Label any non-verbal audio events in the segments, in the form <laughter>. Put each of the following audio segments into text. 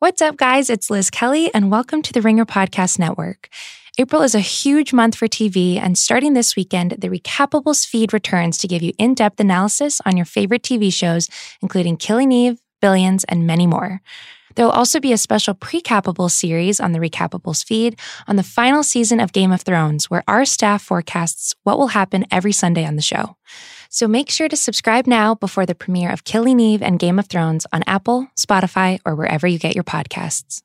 What's up, guys? It's Liz Kelly, and welcome to the Ringer Podcast Network. April is a huge month for TV, and starting this weekend, the Recapables feed returns to give you in depth analysis on your favorite TV shows, including Killing Eve, Billions, and many more. There will also be a special Precapables series on the Recapables feed on the final season of Game of Thrones, where our staff forecasts what will happen every Sunday on the show. So make sure to subscribe now before the premiere of Killing Eve and Game of Thrones on Apple, Spotify, or wherever you get your podcasts.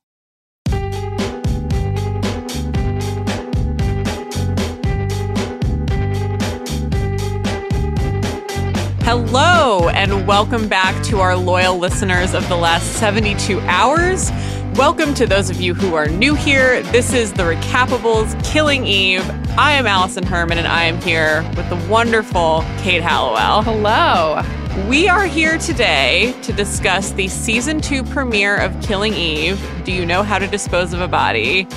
Hello, and welcome back to our loyal listeners of the last 72 hours. Welcome to those of you who are new here. This is the Recapables Killing Eve. I am Alison Herman, and I am here with the wonderful Kate Halliwell. Hello. We are here today to discuss the season two premiere of Killing Eve. Do you know how to dispose of a body?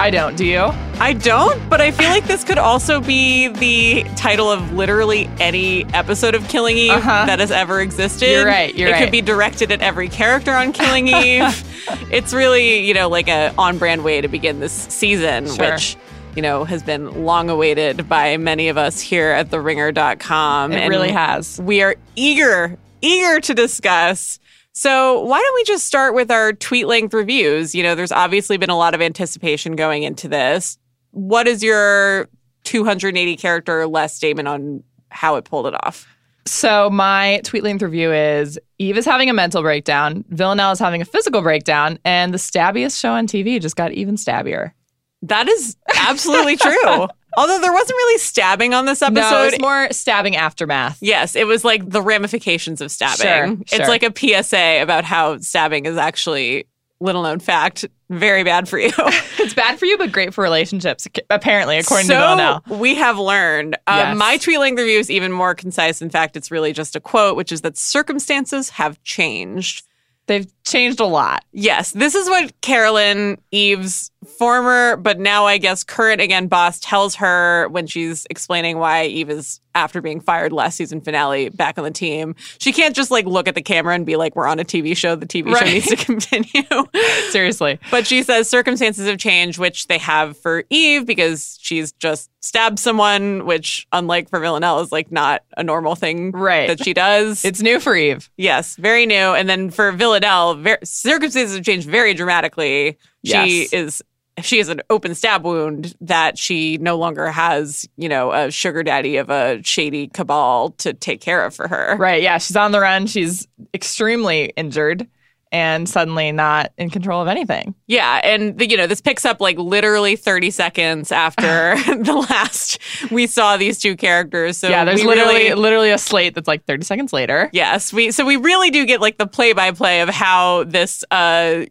I don't. Do you? I don't, but I feel like this could also be the title of literally any episode of Killing Eve Uh-huh. that has ever existed. You're right, you're it right. could be directed at every character on Killing <laughs> Eve. it's really, you know, like a on-brand way to begin this season, Sure. which you know has been long awaited by many of us here at theringer.com. It really has. We are eager, eager to discuss. So, why don't we just start with our tweet length reviews? You know, there's obviously been a lot of anticipation going into this. What is your 280 character or less statement on how it pulled it off? So my tweet length review is Eve is having a mental breakdown, Villanelle is having a physical breakdown, and the stabbiest show on TV just got even stabbier. That is absolutely true. <laughs> Although there wasn't really stabbing on this No, it was more stabbing aftermath. Yes, it was like the ramifications of stabbing. Sure, It's sure. like a PSA about how stabbing is actually, little known fact, very bad for you. <laughs> It's bad for you, but great for relationships, apparently, according so to Villanelle. we have learned. Um, Yes. My tweet length review is even more concise. In fact, it's really just a quote, which is that circumstances have changed. They've changed a lot. Yes, this is what Carolyn, Eve's former, but now I guess current again boss, tells her when she's explaining why Eve is, after being fired last season finale, back on the team. She can't just like look at the camera and be like, we're on a TV show. The TV show needs to <laughs> continue. Seriously. But she says circumstances have changed, which they have for Eve because she's just stabbed someone, which, unlike for Villanelle, is like not a normal thing Right. that she does. It's new for Eve. yes, very new. And then for Villanelle, ver- circumstances have changed very dramatically. She Yes. Is. She has an open stab wound that she no longer has, you know, a sugar daddy of a shady cabal to take care of for her. Right. Yeah. She's on the run. She's extremely injured and suddenly not in control of anything. Yeah, and the, you know this picks up like literally 30 seconds after <laughs> <laughs> the last we saw these two characters. So yeah, there's literally really, literally a slate that's like 30 seconds later. yes, we so we really do get like the play by play of how this uh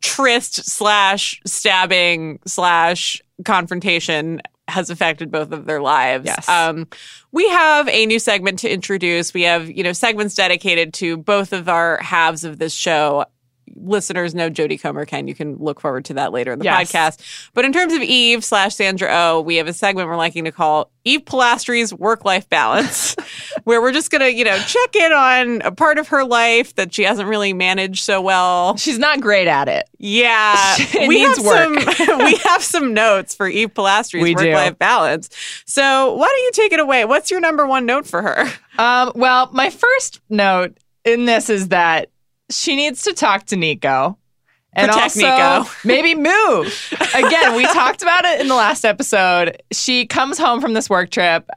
tryst slash stabbing slash confrontation has affected both of their lives. Yes. Um, we have a new segment to introduce. We have, you know, segments dedicated to both of our halves of this show. Listeners know Jodie Comer Can. You can look forward to that later in the Yes. podcast. But in terms of Eve slash Sandra O, we have a segment we're liking to call Eve Polastri's work life balance, <laughs> where we're just gonna, you know, check in on a part of her life that she hasn't really managed so well. She's not great at it. Yeah, <laughs> It we have work. some. <laughs> we have some notes for Eve Polastri's We work-life balance. So why don't you take it away? What's your number one note for her? Um, well, my first note in this is that she needs to talk to Nico. And Protect also Nico. <laughs> maybe move. Again, we talked about it in the last episode. She comes home from this work trip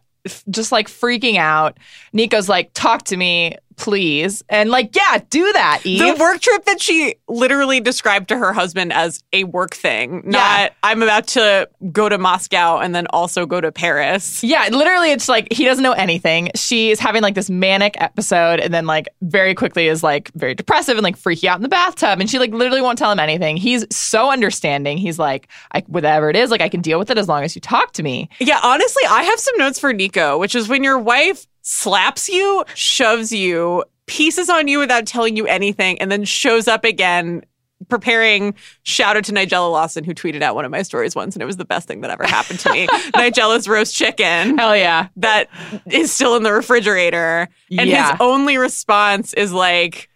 just like freaking out. Nico's like, "Talk to me, please." And like, "Yeah, do that, Eve." The work trip that she literally described to her husband as a work thing, not Yeah. I'm about to go to Moscow and then also go to Paris. Yeah, literally, it's like he doesn't know anything. She is having like this manic episode, and then like very quickly is like very depressive and like freaking out in the bathtub. And she like literally won't tell him anything. He's so understanding. He's like, I, whatever it is, like I can deal with it as long as you talk to me. Yeah, honestly, I have some notes for Nico, which is when your wife slaps you, shoves you, pieces on you without telling you anything, and then shows up again preparing shout out to Nigella Lawson who tweeted out one of my stories once and it was the best thing that ever happened to me. <laughs> Nigella's roast chicken Hell yeah. that is still in the refrigerator and Yeah. his only response is like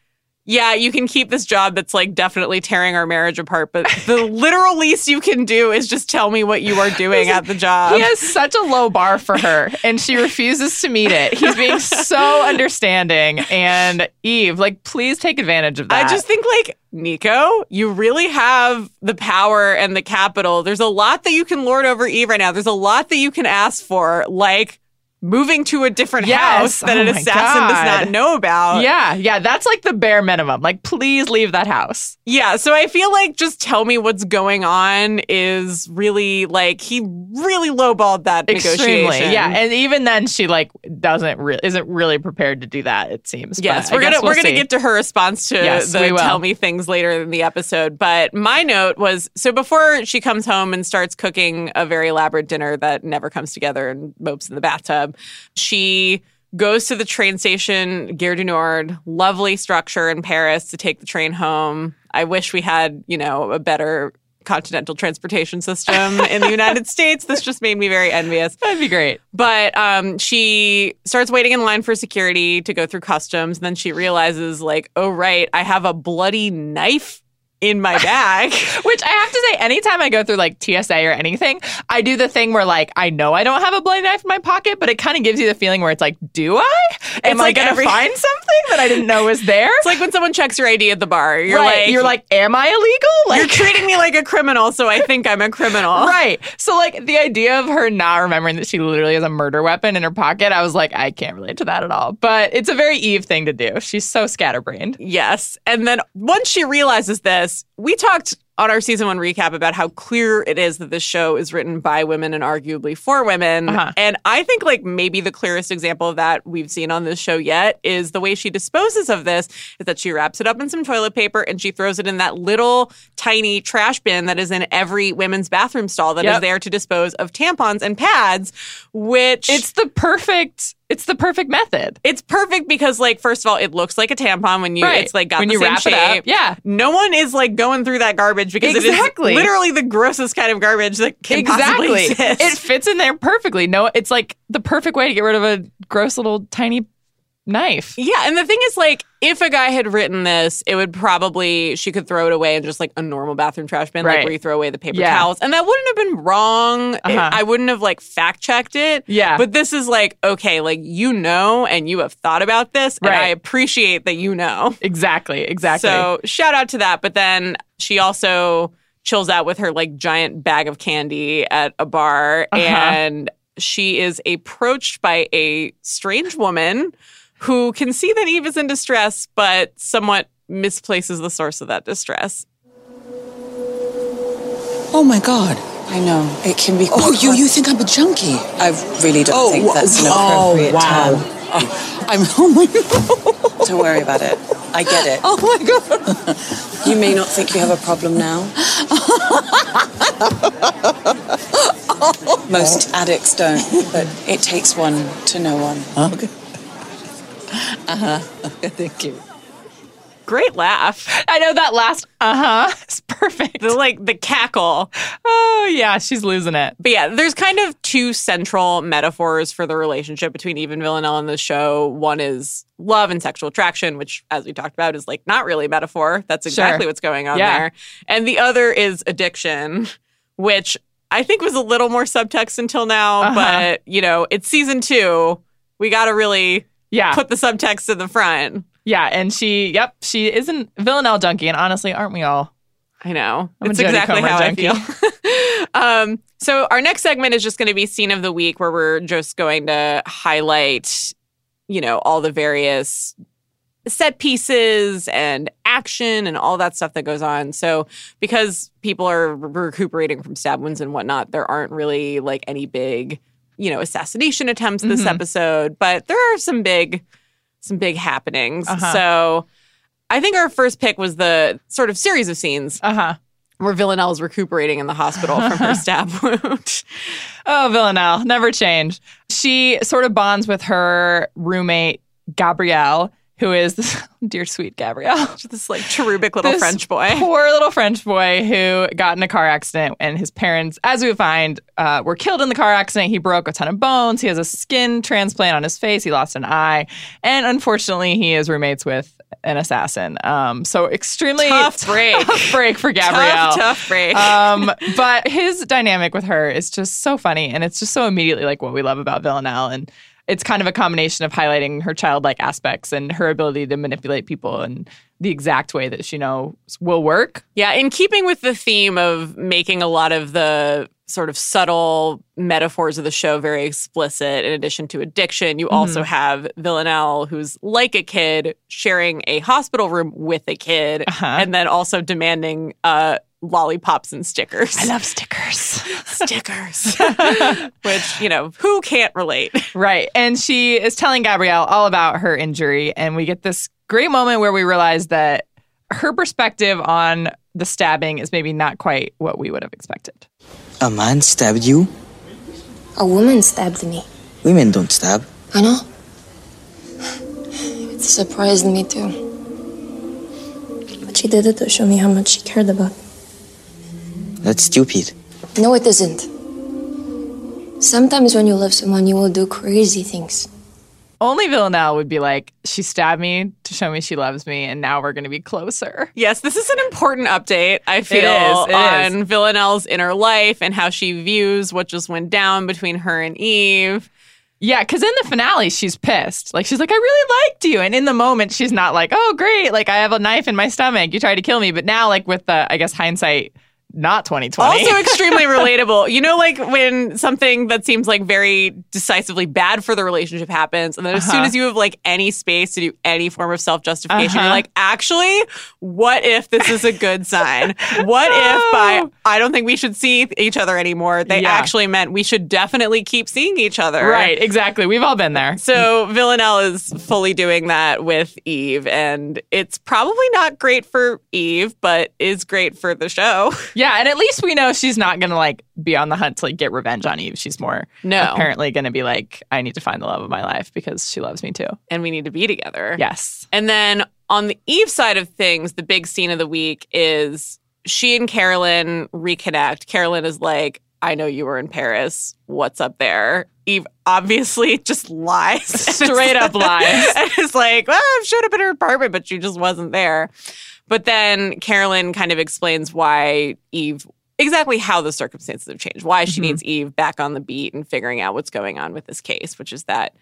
yeah, you can keep this job that's like definitely tearing our marriage apart, but the <laughs> literal least you can do is just tell me what you are doing at the job. He has such a low bar for her, and she refuses to meet it. He's being so understanding. And Eve, like, please take advantage of that. I just think like Nico, you really have the power and the capital. There's a lot that you can lord over Eve right now. There's a lot that you can ask for, like moving to a different Yes. house that Oh an assassin does not know about. yeah, yeah, that's like the bare minimum. Like, please leave that house. Yeah, so I feel like just tell me what's going on is really like he really lowballed that Extremely, negotiation. yeah. And even then, she like doesn't re- isn't really prepared to do that. It seems. Yes, But we're gonna we'll we're gonna get to her response to Yes, the tell me things later in the episode. But my note was so before she comes home and starts cooking a very elaborate dinner that never comes together and mopes in the bathtub, she goes to the train station Gare du Nord, lovely structure in Paris to take the train home. I wish we had, you know, a better continental transportation system in the United <laughs> States. This just made me very envious. That'd be great. But um, she starts waiting in line for security to go through customs. And then she realizes, like, oh, right, I have a bloody knife in my bag. <laughs> Which I have to say, anytime I go through like TSA or anything, I do the thing where like I know I don't have a bloody knife in my pocket, but it kind of gives you the feeling where it's like, do I? Am I like gonna every- find something that I didn't know was there? <laughs> it's like when someone checks your ID at the bar. You're right. like, you're like, am I illegal? Like, you're <laughs> treating me like a criminal, so I think I'm a criminal. Right. So like the idea of her not remembering that she literally has a murder weapon in her pocket, I was like, I can't relate to that at all. But it's a very Eve thing to do. She's so scatterbrained. Yes. And then once she realizes this, we talked on our season one recap about how clear it is that this show is written by women and arguably for women. Uh-huh. And I think like maybe the clearest example of that we've seen on this show yet is the way she disposes of this is that she wraps it up in some toilet paper and she throws it in that little tiny trash bin that is in every women's bathroom stall that is Yep. there to dispose of tampons and pads, which It's the perfect it's the perfect method. it's perfect because, like, first of all, it looks like a tampon when you Right. it's like got When the you same wrap it up, yeah. no one is like going through that garbage because Exactly. it is literally the grossest kind of garbage that can possibly exactly. exist. It fits in there perfectly. No, it's like the perfect way to get rid of a gross little tiny knife. yeah, and the thing is, like, if a guy had written this, it would probably she could throw it away in just like a normal bathroom trash bin, like where you throw away the paper Yeah. towels, and that wouldn't have been wrong. Uh-huh. I wouldn't have like fact checked it. Yeah. but this is like okay, like you know, and you have thought about this, and I appreciate that you know. Exactly. Exactly. So shout out to that. But then she also chills out with her like giant bag of candy at a bar Uh-huh. and she is approached by a strange woman who can see that Eve is in distress, but somewhat misplaces the source of that distress. Oh my God. I know. It can be quite Oh, you, you think I'm a junkie? I really don't Oh, think wa- that's an oh, wow. term. Uh, I'm, oh my <laughs> God. Don't worry about it. I get it. <laughs> Oh my God. You may not think you have a problem now. <laughs> Most addicts don't, but it takes one to know one. Okay. Uh-huh. <laughs> Thank you. Great laugh. I know that last <laughs> uh huh is perfect. The like the cackle. Oh yeah, she's losing it. But yeah, there's kind of two central metaphors for the relationship between Eve and Villanelle in the show. One is love and sexual attraction, which, as we talked about, is like not really a metaphor. That's exactly Sure. what's going on Yeah. there. And the other is addiction, which I think was a little more subtext until now. Uh-huh. But, you know, it's season two. We got to really Yeah, put the subtext in the front. yeah, and she, yep, she isn't Villanelle junkie, and honestly, aren't we all? I know. I'm it's exactly Comer how junkie. I feel. <laughs> um, so our next segment is just going to be scene of the week where we're just going to highlight, you know, all the various set pieces and action and all that stuff that goes on. So because people are recuperating from stab wounds and whatnot, there aren't really like any big, you know, assassination attempts this Mhm. episode, but there are some big, some big happenings. Uh-huh. So I think our first pick was the sort of series of scenes Uh huh. where Villanelle is recuperating in the hospital from her <laughs> stab wound. Oh, Villanelle, never change. She sort of bonds with her roommate Gabrielle, who is this <laughs> dear sweet Gabrielle. <laughs> this like cherubic little This French boy. <laughs> Poor little French boy who got in a car accident, and his parents, as we find, uh, were killed in the car accident. He broke a ton of bones. He has a skin transplant on his face. He lost an eye, and unfortunately, he is roommates with an assassin. Um, so extremely Tough break. tough break for Gabrielle. Tough, tough break. um, but his dynamic with her is just so funny, and it's just so immediately like what we love about Villanelle, and it's kind of a combination of highlighting her childlike aspects and her ability to manipulate people in the exact way that she knows will work. Yeah, in keeping with the theme of making a lot of the sort of subtle metaphors of the show very explicit, in addition to addiction, you also have Villanelle, who's like a kid, sharing a hospital room with a kid, Uh-huh. and then also demanding uh, lollipops and stickers. I love stickers. <laughs> stickers. <laughs> Which, you know, who can't relate? <laughs> Right. And she is telling Gabrielle all about her injury. And we get this great moment where we realize that her perspective on the stabbing is maybe not quite what we would have expected. A man stabbed you? A woman stabbed me. Women don't stab. I know. It surprised me too. But she did it to show me how much she cared about. me. That's stupid. No, it isn't. Sometimes when you love someone, you will do crazy things. Only Villanelle would be like, she stabbed me to show me she loves me, and now we're going to be closer. Yes, this is an important update, I feel, is, it on Villanelle's inner life and how she views what just went down between her and Eve. Yeah, because in the finale, she's pissed. Like, she's like, I really liked you. And in the moment, she's not like, oh, great. Like, I have a knife in my stomach. You tried to kill me. But now, like, with the, I guess, hindsight, not 2020. Also <laughs> extremely relatable. You know, like when something that seems like very decisively bad for the relationship happens, and then as soon Uh-huh. as you have like any space to do any form of self justification, Uh-huh. you're like, actually, what if this is a good sign? What <laughs> if by I don't think we should see each other anymore, they Yeah. actually meant we should definitely keep seeing each other. right, exactly. We've all been there. So Villanelle is fully doing that with Eve, and it's probably not great for Eve, but is great for the show. Yeah, <laughs> and at least we know she's not gonna like be on the hunt to like get revenge on Eve. She's more No. apparently gonna be like, I need to find the love of my life because she loves me too. And we need to be together. Yes. And then on the Eve side of things, the big scene of the week is she and Carolyn reconnect. Carolyn is like, I know you were in Paris. What's up there? Eve obviously <laughs> just lies. Straight up <laughs> lies. and it's like, well, I showed up at her apartment, but she just wasn't there. But then Carolyn kind of explains why Eve exactly how the circumstances have changed, why she mm-hmm. needs Eve back on the beat and figuring out what's going on with this case, which is that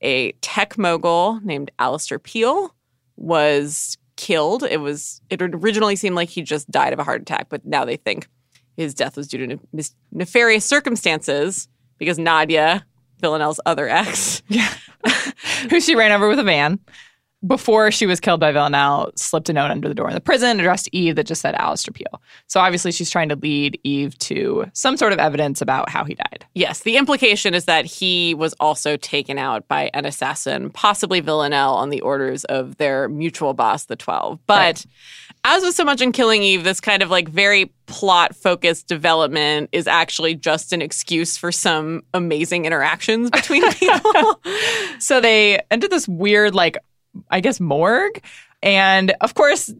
a tech mogul named Alistair Peel was killed. It was it originally seemed like he just died of a heart attack, but now they think his death was due to ne- nefarious circumstances because Nadia, Villanelle's other ex, <laughs> Who she ran over with a van before she was killed by Villanelle, slipped a note under the door in the prison addressed to Eve that just said Alistair Peel. So obviously she's trying to lead Eve to some sort of evidence about how he died. Yes, the implication is that he was also taken out by an assassin, possibly Villanelle, on the orders of their mutual boss, the Twelve. But Right. as with so much in Killing Eve, this kind of like very plot focused development is actually just an excuse for some amazing interactions between <laughs> people. So they enter this weird, like, I guess, morgue. And of course,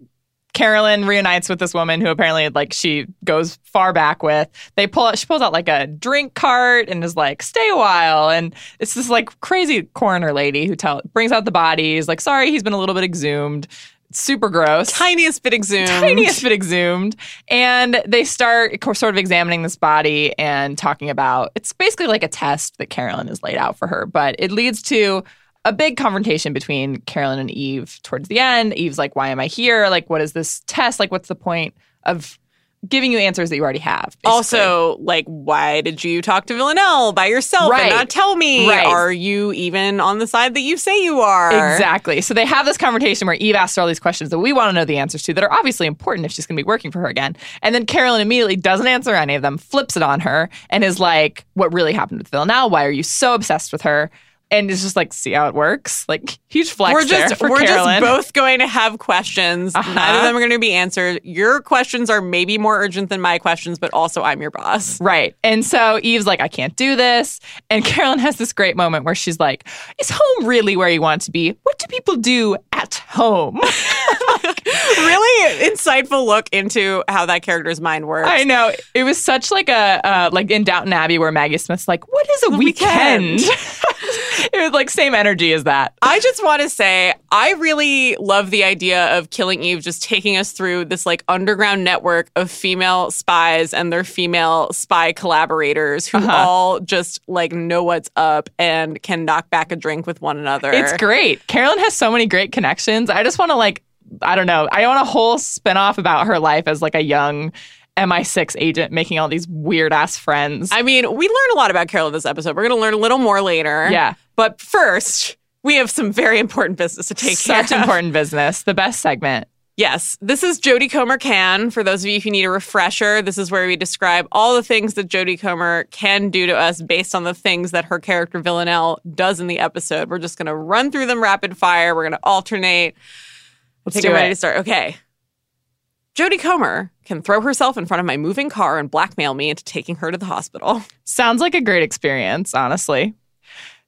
Carolyn reunites with this woman who apparently, like, she goes far back with. They pull out, she pulls out like a drink cart and is like, stay a while. And it's this like crazy coroner lady who tell, brings out the bodies, like, sorry, he's been a little bit exhumed. Super gross. Tiniest bit exhumed. tiniest bit exhumed. And they start sort of examining this body and talking about it's basically like a test that Carolyn has laid out for her, but it leads to a big confrontation between Carolyn and Eve towards the end. Eve's like, Why am I here? Like, what is this test? Like, what's the point of giving you answers that you already have? basically? Also, like, why did you talk to Villanelle by yourself Right. and not tell me? Right. Are you even on the side that you say you are? Exactly. So they have this conversation where Eve asks her all these questions that we want to know the answers to that are obviously important if she's going to be working for her again. And then Carolyn immediately doesn't answer any of them, flips it on her, and is like, What really happened with Villanelle? Why are you so obsessed with her? And it's just like, see how it works. Like huge flex we're there just we're Carolyn. just both going to have questions. Uh-huh. Neither of them are going to be answered. Your questions are maybe more urgent than my questions, but also I'm your boss. Right. And so Eve's like, I can't do this. And <laughs> Carolyn has this great moment where she's like, Is home really where you want to be? What do people do at home? <laughs> really insightful look into how that character's mind works. I know. It was such like a uh, like in Downton Abbey where Maggie Smith's like, "What is a weekend?" weekend. <laughs> it was like same energy as that. I just want to say, I really love the idea of Killing Eve just taking us through this like underground network of female spies and their female spy collaborators who Uh-huh. all just like know what's up and can knock back a drink with one another. It's great. Carolyn has so many great connections. I just want to like, I don't know. I want a whole spinoff about her life as like a young MI6 agent making all these weird ass friends. I mean, we learn a lot about Carol in this episode. We're going to learn a little more later. Yeah. But first, we have some very important business to take Such care of. Such important business. The best segment. Yes, this is Jodie Comer can. For those of you who need a refresher, this is where we describe all the things that Jodie Comer can do to us based on the things that her character Villanelle does in the episode. We're just going to run through them rapid fire. We're going to alternate. Let's Think do I'm ready it. to start. Okay. Jodie Comer can throw herself in front of my moving car and blackmail me into taking her to the hospital. <laughs> Sounds like a great experience, honestly.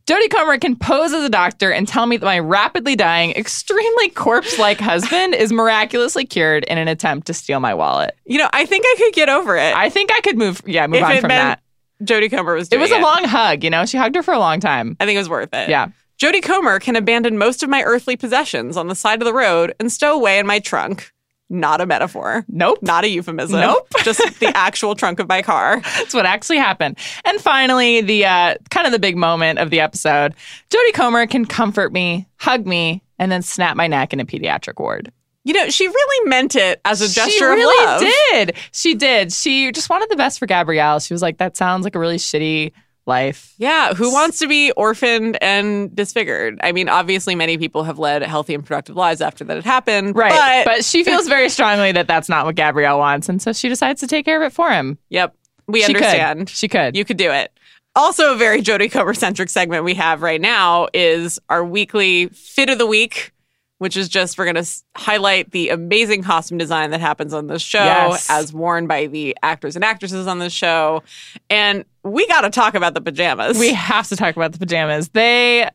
Jodie Comer can pose as a doctor and tell me that my rapidly dying, extremely corpse like husband is miraculously cured in an attempt to steal my wallet. You know, I think I could get over it I think I could move, yeah, move if on it from meant that. Jodie Comer was It doing was a long hug, you know? She hugged her for a long time. I think it was worth it. Yeah. Jodie Comer can abandon most of my earthly possessions on the side of the road and stow away in my trunk. Not a metaphor. Nope. Not a euphemism. Nope. <laughs> Just the actual trunk of my car. That's what actually happened. And finally, the uh, kind of the big moment of the episode Jodie Comer can comfort me, hug me, and then snap my neck in a pediatric ward. You know, she really meant it as a gesture she really of love. did. She did. She just wanted the best for Gabrielle. She was like, that sounds like a really shitty life. Yeah, who wants to be orphaned and disfigured? I mean, obviously, many people have led healthy and productive lives after that had happened. Right. But, But, she feels very strongly that that's not what Gabrielle wants. And so she decides to take care of it for him. yep, we She could. understand. She could. You could do it. Also, a very Jodie Comer centric segment we have right now is our weekly fit of the week, which is just we're going to highlight the amazing costume design that happens on this show Yes. as worn by the actors and actresses on this show. And we got to talk about the pajamas. We have to talk about the pajamas. They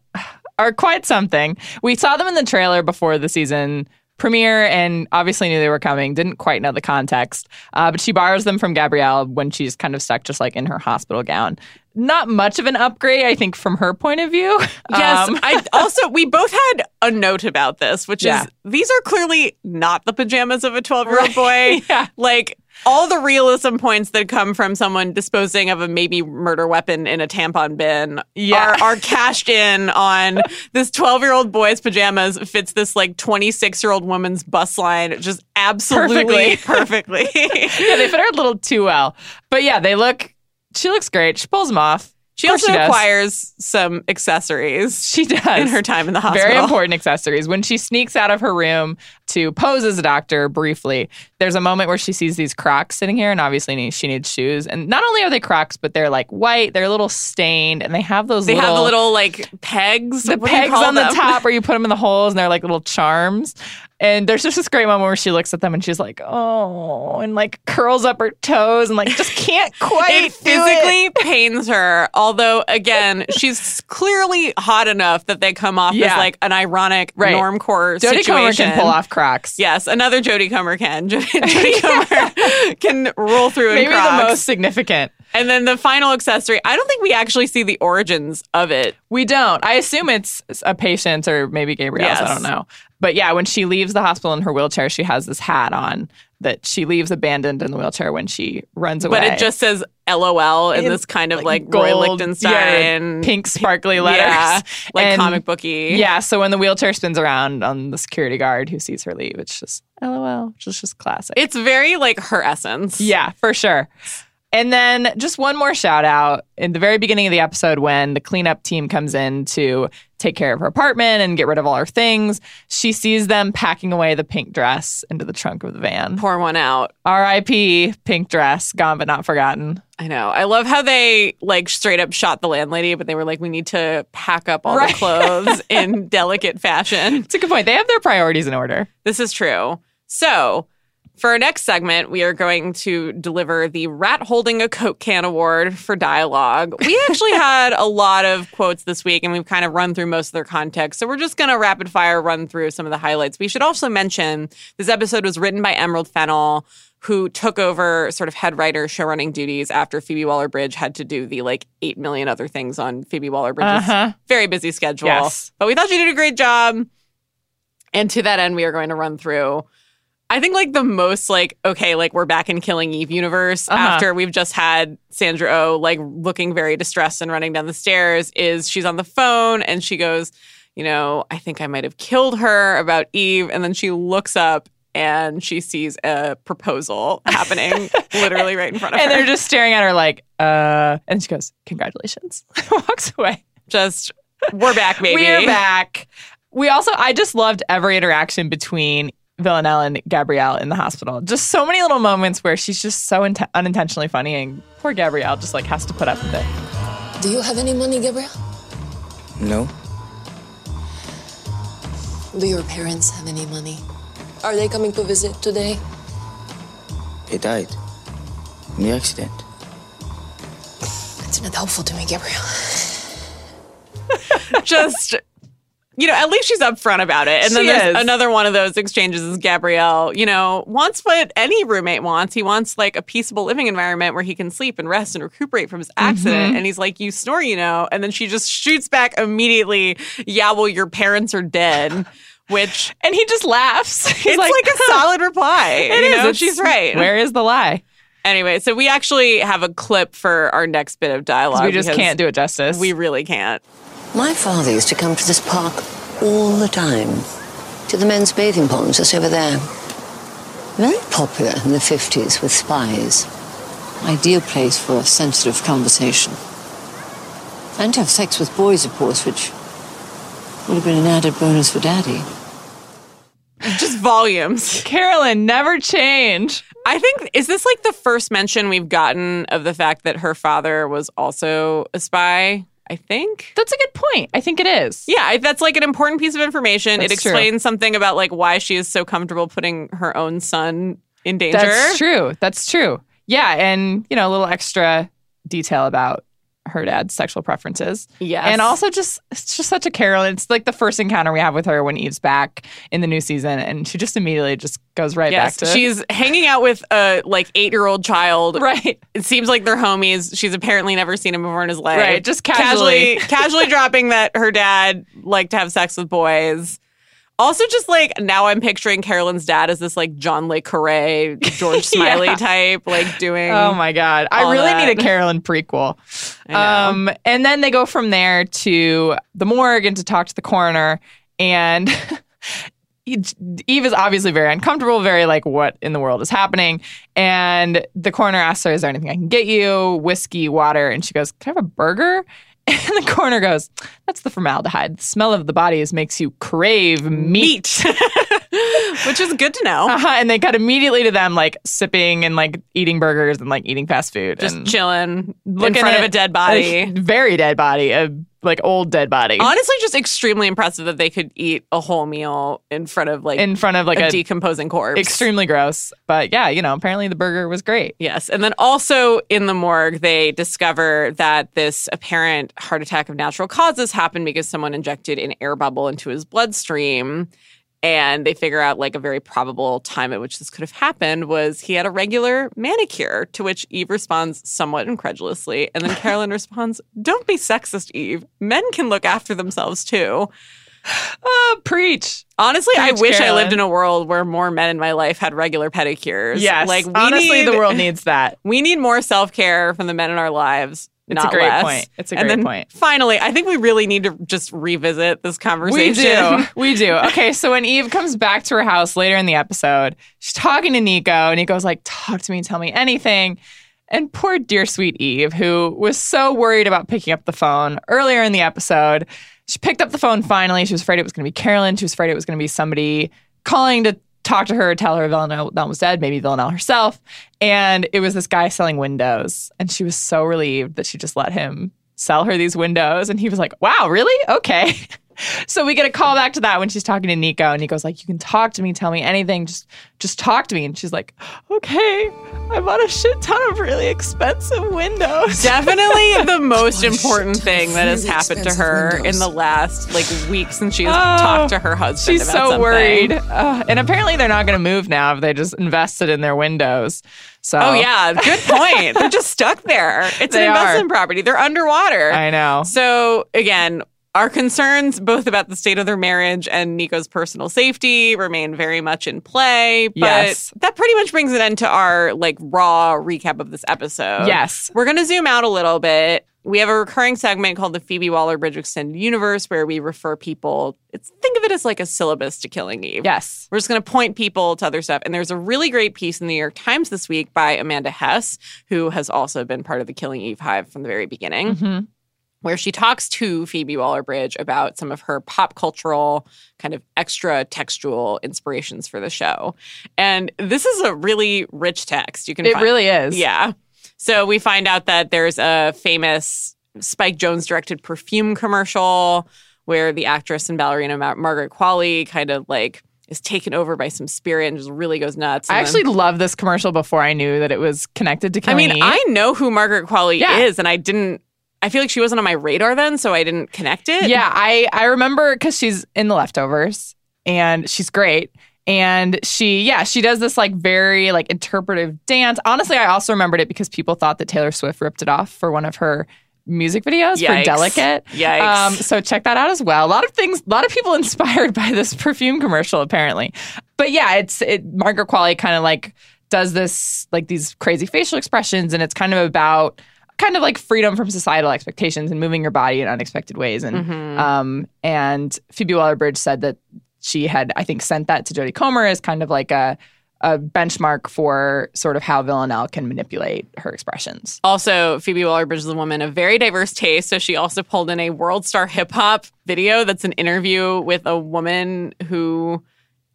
are quite something. We saw them in the trailer before the season premiere and obviously knew they were coming. Didn't quite know the context. Uh, but she borrows them from Gabrielle when she's kind of stuck just like in her hospital gown. Not much of an upgrade, I think, from her point of view. <laughs> Yes, Um, I <laughs> also we both had a note about this, which Yeah. is these are clearly not the pajamas of a 12-year-old boy. <laughs> Yeah. Like all the realism points that come from someone disposing of a maybe murder weapon in a tampon bin Yeah. are, are cashed in on this 12-year-old boy's pajamas fits this like 26-year-old woman's bust line just absolutely perfectly. <laughs> <laughs> yeah, they fit her a little too well. But yeah, they look, she looks great. She pulls them off. She also does. acquires some accessories She does. in her time in the hospital. Very important accessories. When she sneaks out of her room to pose as a doctor briefly, there's a moment where she sees these Crocs sitting here, and obviously she needs shoes. And not only are they Crocs, but they're like white, they're a little stained, and they have those They little, have the little like pegs. the pegs on the top where you put them in the holes, and they're like little charms. And there's just this great moment where she looks at them and she's like, "Oh," and like curls up her toes and like just can't <laughs> quite it do it. physically pains her. Although, again, <laughs> she's clearly hot enough that they come off as like an ironic Right. normcore Jodie situation. Comer can pull off Crocs. Yes, another Jodie Comer can. <laughs> Jodie, Jodie Comer can roll through Maybe Crocs. the most significant. And then the final accessory. I don't think we actually see the origins of it. We don't. I assume it's a patient or maybe Gabrielle's. Yes. I don't know. But yeah, when she leaves the hospital in her wheelchair, she has this hat on that she leaves abandoned in the wheelchair when she runs away. But it just says LOL in, In, this kind of like, Roy gold, Lichtenstein. yeah, pink sparkly letters. Yeah, <laughs> like And- comic booky. Yeah, so when the wheelchair spins around on the security guard who sees her leave, it's just LOL, which is just classic. It's very like her essence. Yeah, for sure. And then just one more shout out in the very beginning of the episode when the cleanup team comes in to take care of her apartment and get rid of all her things. She sees them packing away the pink dress into the trunk of the van. Pour one out. R.I.P. pink dress, gone but not forgotten. I know. I love how they like straight up shot the landlady, but they were like, we need to pack up all Right. the clothes <laughs> in delicate fashion. It's a good point. They have their priorities in order. This is true. So, for our next segment, we are going to deliver the Rat Holding a Coke Can Award for dialogue. We <laughs> actually had a lot of quotes this week, and we've kind of run through most of their context. So, we're just going to rapid fire run through some of the highlights. We should also mention this episode was written by Emerald Fennell, who took over sort of head writer showrunning duties after Phoebe Waller Bridge had to do the like 8 million other things on Phoebe Waller Bridge's Uh-huh. very busy schedule. Yes. But we thought she did a great job. And to that end, we are going to run through. I think like the most like okay, like we're back in Killing Eve universe Uh-huh. after we've just had Sandra Oh like looking very distressed and running down the stairs. Is she's on the phone and she goes, you know, I think I might have killed her about Eve, and then she looks up and she sees a proposal <laughs> happening literally right in front of And her. And they're just staring at her like, uh, and she goes, congratulations. <laughs> Walks away. just we're back, <laughs> baby. We're back. We also, I just loved every interaction between Villanelle and Gabrielle in the hospital. Just so many little moments where she's just so int- unintentionally funny, and poor Gabrielle just like has to put up with it. Do you have any money, Gabrielle? No? Do your parents have any money? Are they coming to visit today? He died. In the accident. It's not helpful to me, Gabrielle. <laughs> just you know, at least she's upfront about it. And then She there's is. another one of those exchanges is Gabrielle, you know, wants what any roommate wants. He wants like a peaceable living environment where he can sleep and rest and recuperate from his accident. Mm-hmm. And he's like, You snore, you know. And then she just shoots back immediately, Yeah, well, your parents are dead. <laughs> Which And he just laughs. He's it's like, a solid reply. It you is. know, she's right. Where is the lie? Anyway, so we actually have a clip for our next bit of dialogue. we just can't do it justice. We really can't. My father used to come to this park all the time. To the men's bathing ponds just over there. Very popular in the 50s with spies. Ideal place for a sensitive conversation. And to have sex with boys, of course, which would have been an added bonus for Daddy. Just volumes. <laughs> Carolyn, never change. I think is this like the first mention we've gotten of the fact that her father was also a spy? I think. That's a good point. I think it is. Yeah, I- that's like an important piece of information. it That's true. explains something about like why she is so comfortable putting her own son in danger. That's true. That's true. Yeah, and you know, a little extra detail about her dad's sexual preferences. Yes. And also just it's just such a Carolyn. It's like the first encounter we have with her when Eve's back in the new season and she just immediately just goes right Yes, back to she's hanging out with a like eight year old child. right. It seems like they're homies. She's apparently never seen him before in his life. Right, just casually, casually. casually dropping that her dad liked to have sex with boys. Also, just like now, I'm picturing Carolyn's dad as this like John Le Carre, George <laughs> Smiley Yeah. type, like doing. Oh my god. I really that. need a Carolyn prequel. Um and then they go from there to the morgue and to talk to the coroner and <laughs> Eve is obviously very uncomfortable, very like, what in the world is happening? And the coroner asks her, Is there anything I can get you? Whiskey, water. And she goes, Can I have a burger? And the coroner goes, That's the formaldehyde. The smell of the bodies makes you crave meat. <laughs> which is good to know. Uh-huh. And they cut immediately to them like sipping and like eating burgers and like eating fast food. Just and chilling in front of a dead body. a very dead body, a like old dead body. Honestly, just extremely impressive that they could eat a whole meal in front of like in front of like a, a, decomposing corpse. extremely gross. But yeah, you know, apparently the burger was great. Yes. And then also in the morgue, they discover that this apparent heart attack of natural causes happened because someone injected an air bubble into his bloodstream. And they figure out like a very probable time at which this could have happened was he had a regular manicure, to which Eve responds somewhat incredulously. And then <laughs> Carolyn responds, Don't be sexist, Eve. Men can look after themselves too. Oh, <sighs> preach. Honestly, I Preach, wish I lived in a world where more men in my life had regular pedicures. Yes. Like we honestly, need, the world needs that. we need more self care from the men in our lives. It's a great less. point. It's a and great point. Finally, I think we really need to just revisit this conversation. We do. <laughs> <laughs> We do. Okay, so when Eve comes back to her house later in the episode, she's talking to Nico, and Nico's like, Talk to me, tell me anything. And poor dear sweet Eve, who was so worried about picking up the phone earlier in the episode, she picked up the phone finally. She was afraid it was going to be Carolyn. She was afraid it was going to be somebody calling to talk to her, tell her Villanelle was dead, maybe Villanelle herself. And it was this guy selling windows. And she was so relieved that she just let him sell her these windows. And he was like, wow, really? Okay. <laughs> So we get a call back to that when she's talking to Nico, and Nico's like, "You can talk to me, tell me anything, just just talk to me." And she's like, "Okay, I bought a shit ton of really expensive windows." Definitely the <laughs> most important shit ton of thing that has really happened to her windows. in the last like week since she's Oh, talked to her husband. She's about so something. worried, Uh, and apparently they're not going to move now if they just invested in their windows. So Oh yeah, good point. They're just stuck there. It's They an are. investment property. They're underwater. I know. So again, our concerns both about the state of their marriage and Nico's personal safety remain very much in play. But Yes. that pretty much brings an end to our like raw recap of this episode. Yes. We're gonna zoom out a little bit. We have a recurring segment called the Phoebe Waller Bridge Extended Universe where we refer people it's think of it as like a syllabus to killing Eve. Yes. We're just going to point people to other stuff. And there's a really great piece in the New York Times this week by Amanda Hess, who has also been part of the Killing Eve Hive from the very beginning, Mhm. Where she talks to Phoebe Waller Bridge about some of her pop cultural, kind of extra textual inspirations for the show. And this is a really rich text. You can It find- really is. yeah. So we find out that there's a famous Spike Jonze directed perfume commercial where the actress and ballerina Mar- Margaret Qualley kind of like is taken over by some spirit and just really goes nuts. I actually then- love this commercial before I knew that it was connected to I mean, Eve. I know who Margaret Qualley Yeah. is, and I didn't. I feel like she wasn't on my radar then, so I didn't connect it. Yeah, I I remember because she's in the leftovers and she's great. And she, yeah, she does this like very like interpretive dance. Honestly, I also remembered it because people thought that Taylor Swift ripped it off for one of her music videos Yikes. for Delicate. Yikes. Um, so check that out as well. A lot of things, a lot of people <laughs> inspired by this perfume commercial, apparently. But yeah, it's it, Margaret Qualley kind of like does this like these crazy facial expressions, and it's kind of about kind of like freedom from societal expectations and moving your body in unexpected ways. And Mhm. um, and Phoebe Waller-Bridge said that she had, I think, sent that to Jodie Comer as kind of like a a benchmark for sort of how Villanelle can manipulate her expressions. Also, Phoebe Waller-Bridge is a woman of very diverse taste, so she also pulled in a world star hip hop video that's an interview with a woman who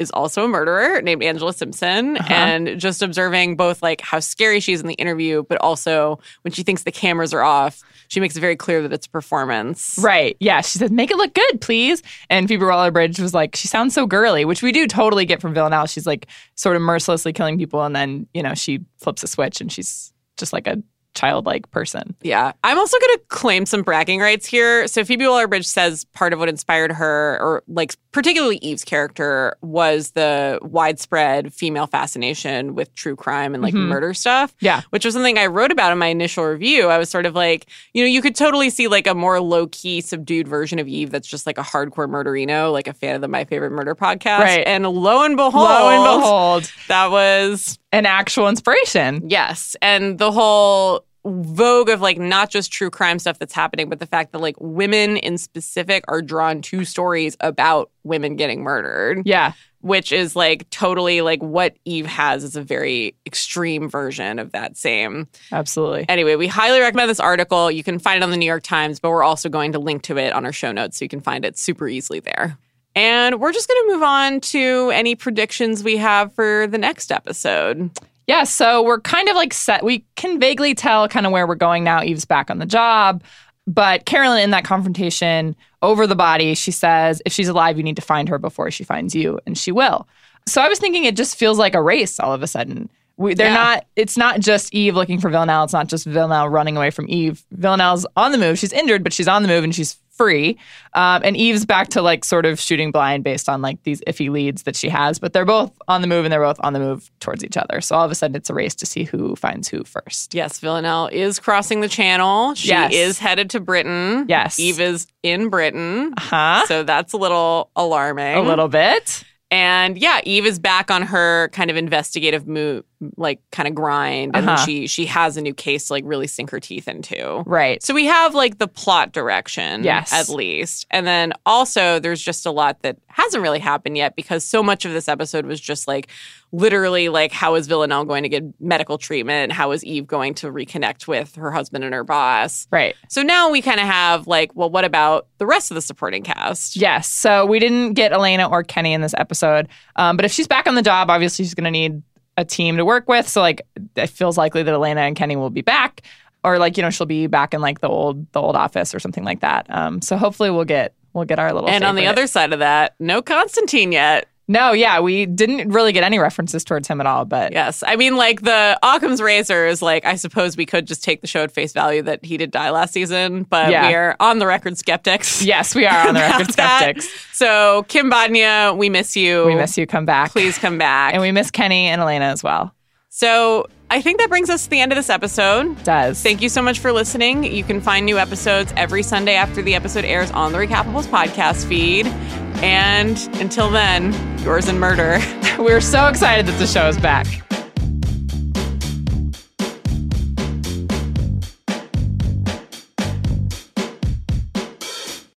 is also a murderer named Angela Simpson, Uh-huh. and just observing both like how scary she is in the interview, but also when she thinks the cameras are off, she makes it very clear that it's a performance. Right. Yeah. She says, make it look good, please. And Phoebe Waller Bridge was like, she sounds so girly, which we do totally get from Villanelle. She's like sort of mercilessly killing people. And then, you know, she flips a switch and she's just like a childlike person. Yeah. I'm also going to claim some bragging rights here. So Phoebe Waller-Bridge says part of what inspired her, or like particularly Eve's character, was the widespread female fascination with true crime and like Mhm. murder stuff. Yeah. Which was something I wrote about in my initial review. I was sort of like, you know, you could totally see like a more low key, subdued version of Eve that's just like a hardcore murderino, like a fan of the My Favorite Murder podcast. Right. And lo and behold, Lo and behold, that was an actual inspiration. Yes. And the whole vogue of like not just true crime stuff that's happening, but the fact that like women in specific are drawn to stories about women getting murdered, Yeah. which is like totally like what Eve has is a very extreme version of that same. Absolutely. Anyway, we highly recommend this article. You can find it on the New York Times, but we're also going to link to it on our show notes so you can find it super easily there. And we're just going to move on to any predictions we have for the next episode. Yeah, so we're kind of like set. We can vaguely tell kind of where we're going now. Eve's back on the job. But Carolyn, in that confrontation over the body, she says, if she's alive, you need to find her before she finds you, and she will. So I was thinking it just feels like a race all of a sudden. We, they're Yeah. not, it's not just Eve looking for Villanelle. It's not just Villanelle running away from Eve. Villanelle's on the move. She's injured, but she's on the move and she's free. Um, and Eve's back to like sort of shooting blind based on like these iffy leads that she has. But they're both on the move and they're both on the move towards each other. So all of a sudden it's a race to see who finds who first. Yes, Villanelle is crossing the channel. She Yes. is headed to Britain. Yes. Eve is in Britain. Huh? So that's a little alarming. A little bit. And yeah, Eve is back on her kind of investigative move, like kind of grind. And Uh-huh. she she has a new case to like really sink her teeth into. Right. So we have like the plot direction, Yes. at least. And then also there's just a lot that hasn't really happened yet because so much of this episode was just like literally like how is Villanelle going to get medical treatment? How is Eve going to reconnect with her husband and her boss? Right. So now we kind of have like, well, what about the rest of the supporting cast? Yes. So we didn't get Elena or Kenny in this episode. Um, but if she's back on the job, obviously she's going to need a team to work with. So like it feels likely that Elena and Kenny will be back. or like you know she'll be back in like the old the old office or something like that. Um, so hopefully we'll get we'll get our little. And on the other side of that, no Constantine yet. No, yeah, we didn't really get any references towards him at all. But Yes. I mean, like the Occam's razor is like, I suppose we could just take the show at face value that he did die last season, but Yeah. we are on the record skeptics. yes, we are on the <laughs> record about that. skeptics. So, Kim Bodnia, we miss you. We miss you. Come back, Please come back. And we miss Kenny and Elena as well. so, I think that brings us to the end of this episode. Does Thank you so much for listening. You can find new episodes every Sunday after the episode airs on the Recapables podcast feed. And until then, yours in murder. <laughs> We're so excited that the show is back.